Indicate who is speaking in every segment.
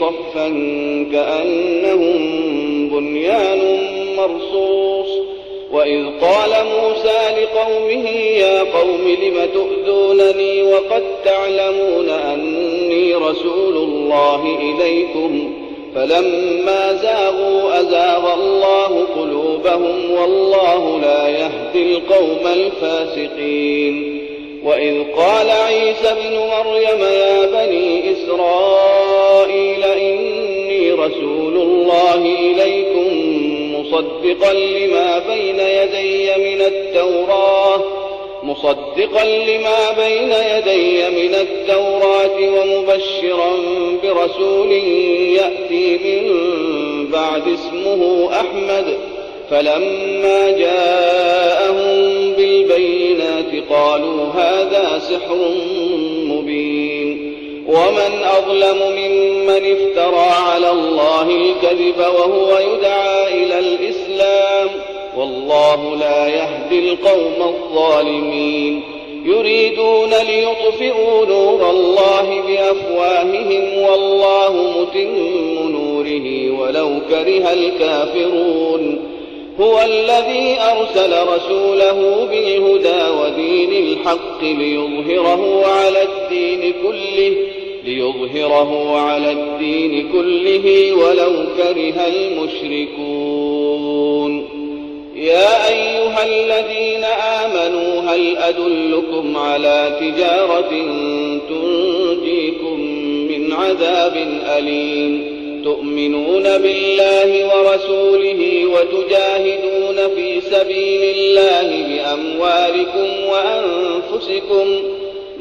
Speaker 1: صفا كأنهم بنيان مرصوص وإذ قال موسى لقومه يا قوم لم تؤذونني وقد تعلمون أني رسول الله إليكم فلما زاغوا أزاغ الله قلوبهم والله لا يهدي القوم الفاسقين وإذ قال عيسى ابن مريم يا بني إسرائيل رسول الله إليكم مصدقا لما بين يدي من التوراة مصدقا لما بين يدي من التوراة ومبشرا برسول يأتي من بعد اسمه أحمد فلما جاءهم بالبينات قالوا هذا سحر مبين ومن أظلم ممن افترى على الله الكذب وهو يدعى إلى الإسلام والله لا يهدي القوم الظالمين يريدون ليطفئوا نور الله بأفواههم والله متم نوره ولو كره الكافرون هو الذي أرسل رسوله بالهدى ودين الحق ليظهره على الدين كله ليظهره على الدين كله ولو كره المشركون يا أيها الذين آمنوا هل أدلكم على تجارة تنجيكم من عذاب أليم تؤمنون بالله ورسوله وتجاهدون في سبيل الله بأموالكم وأنفسكم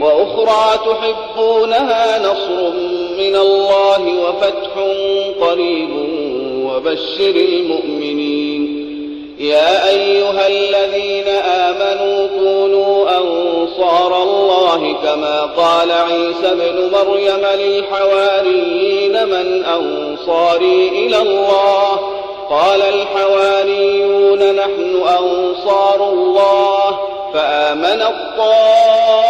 Speaker 1: وأخرى تحبونها نصر من الله وفتح قريب وبشر المؤمنين يا أيها الذين آمنوا كونوا أنصار الله كما قال عيسى ابن مريم للحواريين من أنصاري إلى الله قال الحواريون نحن أنصار الله فآمن الطائف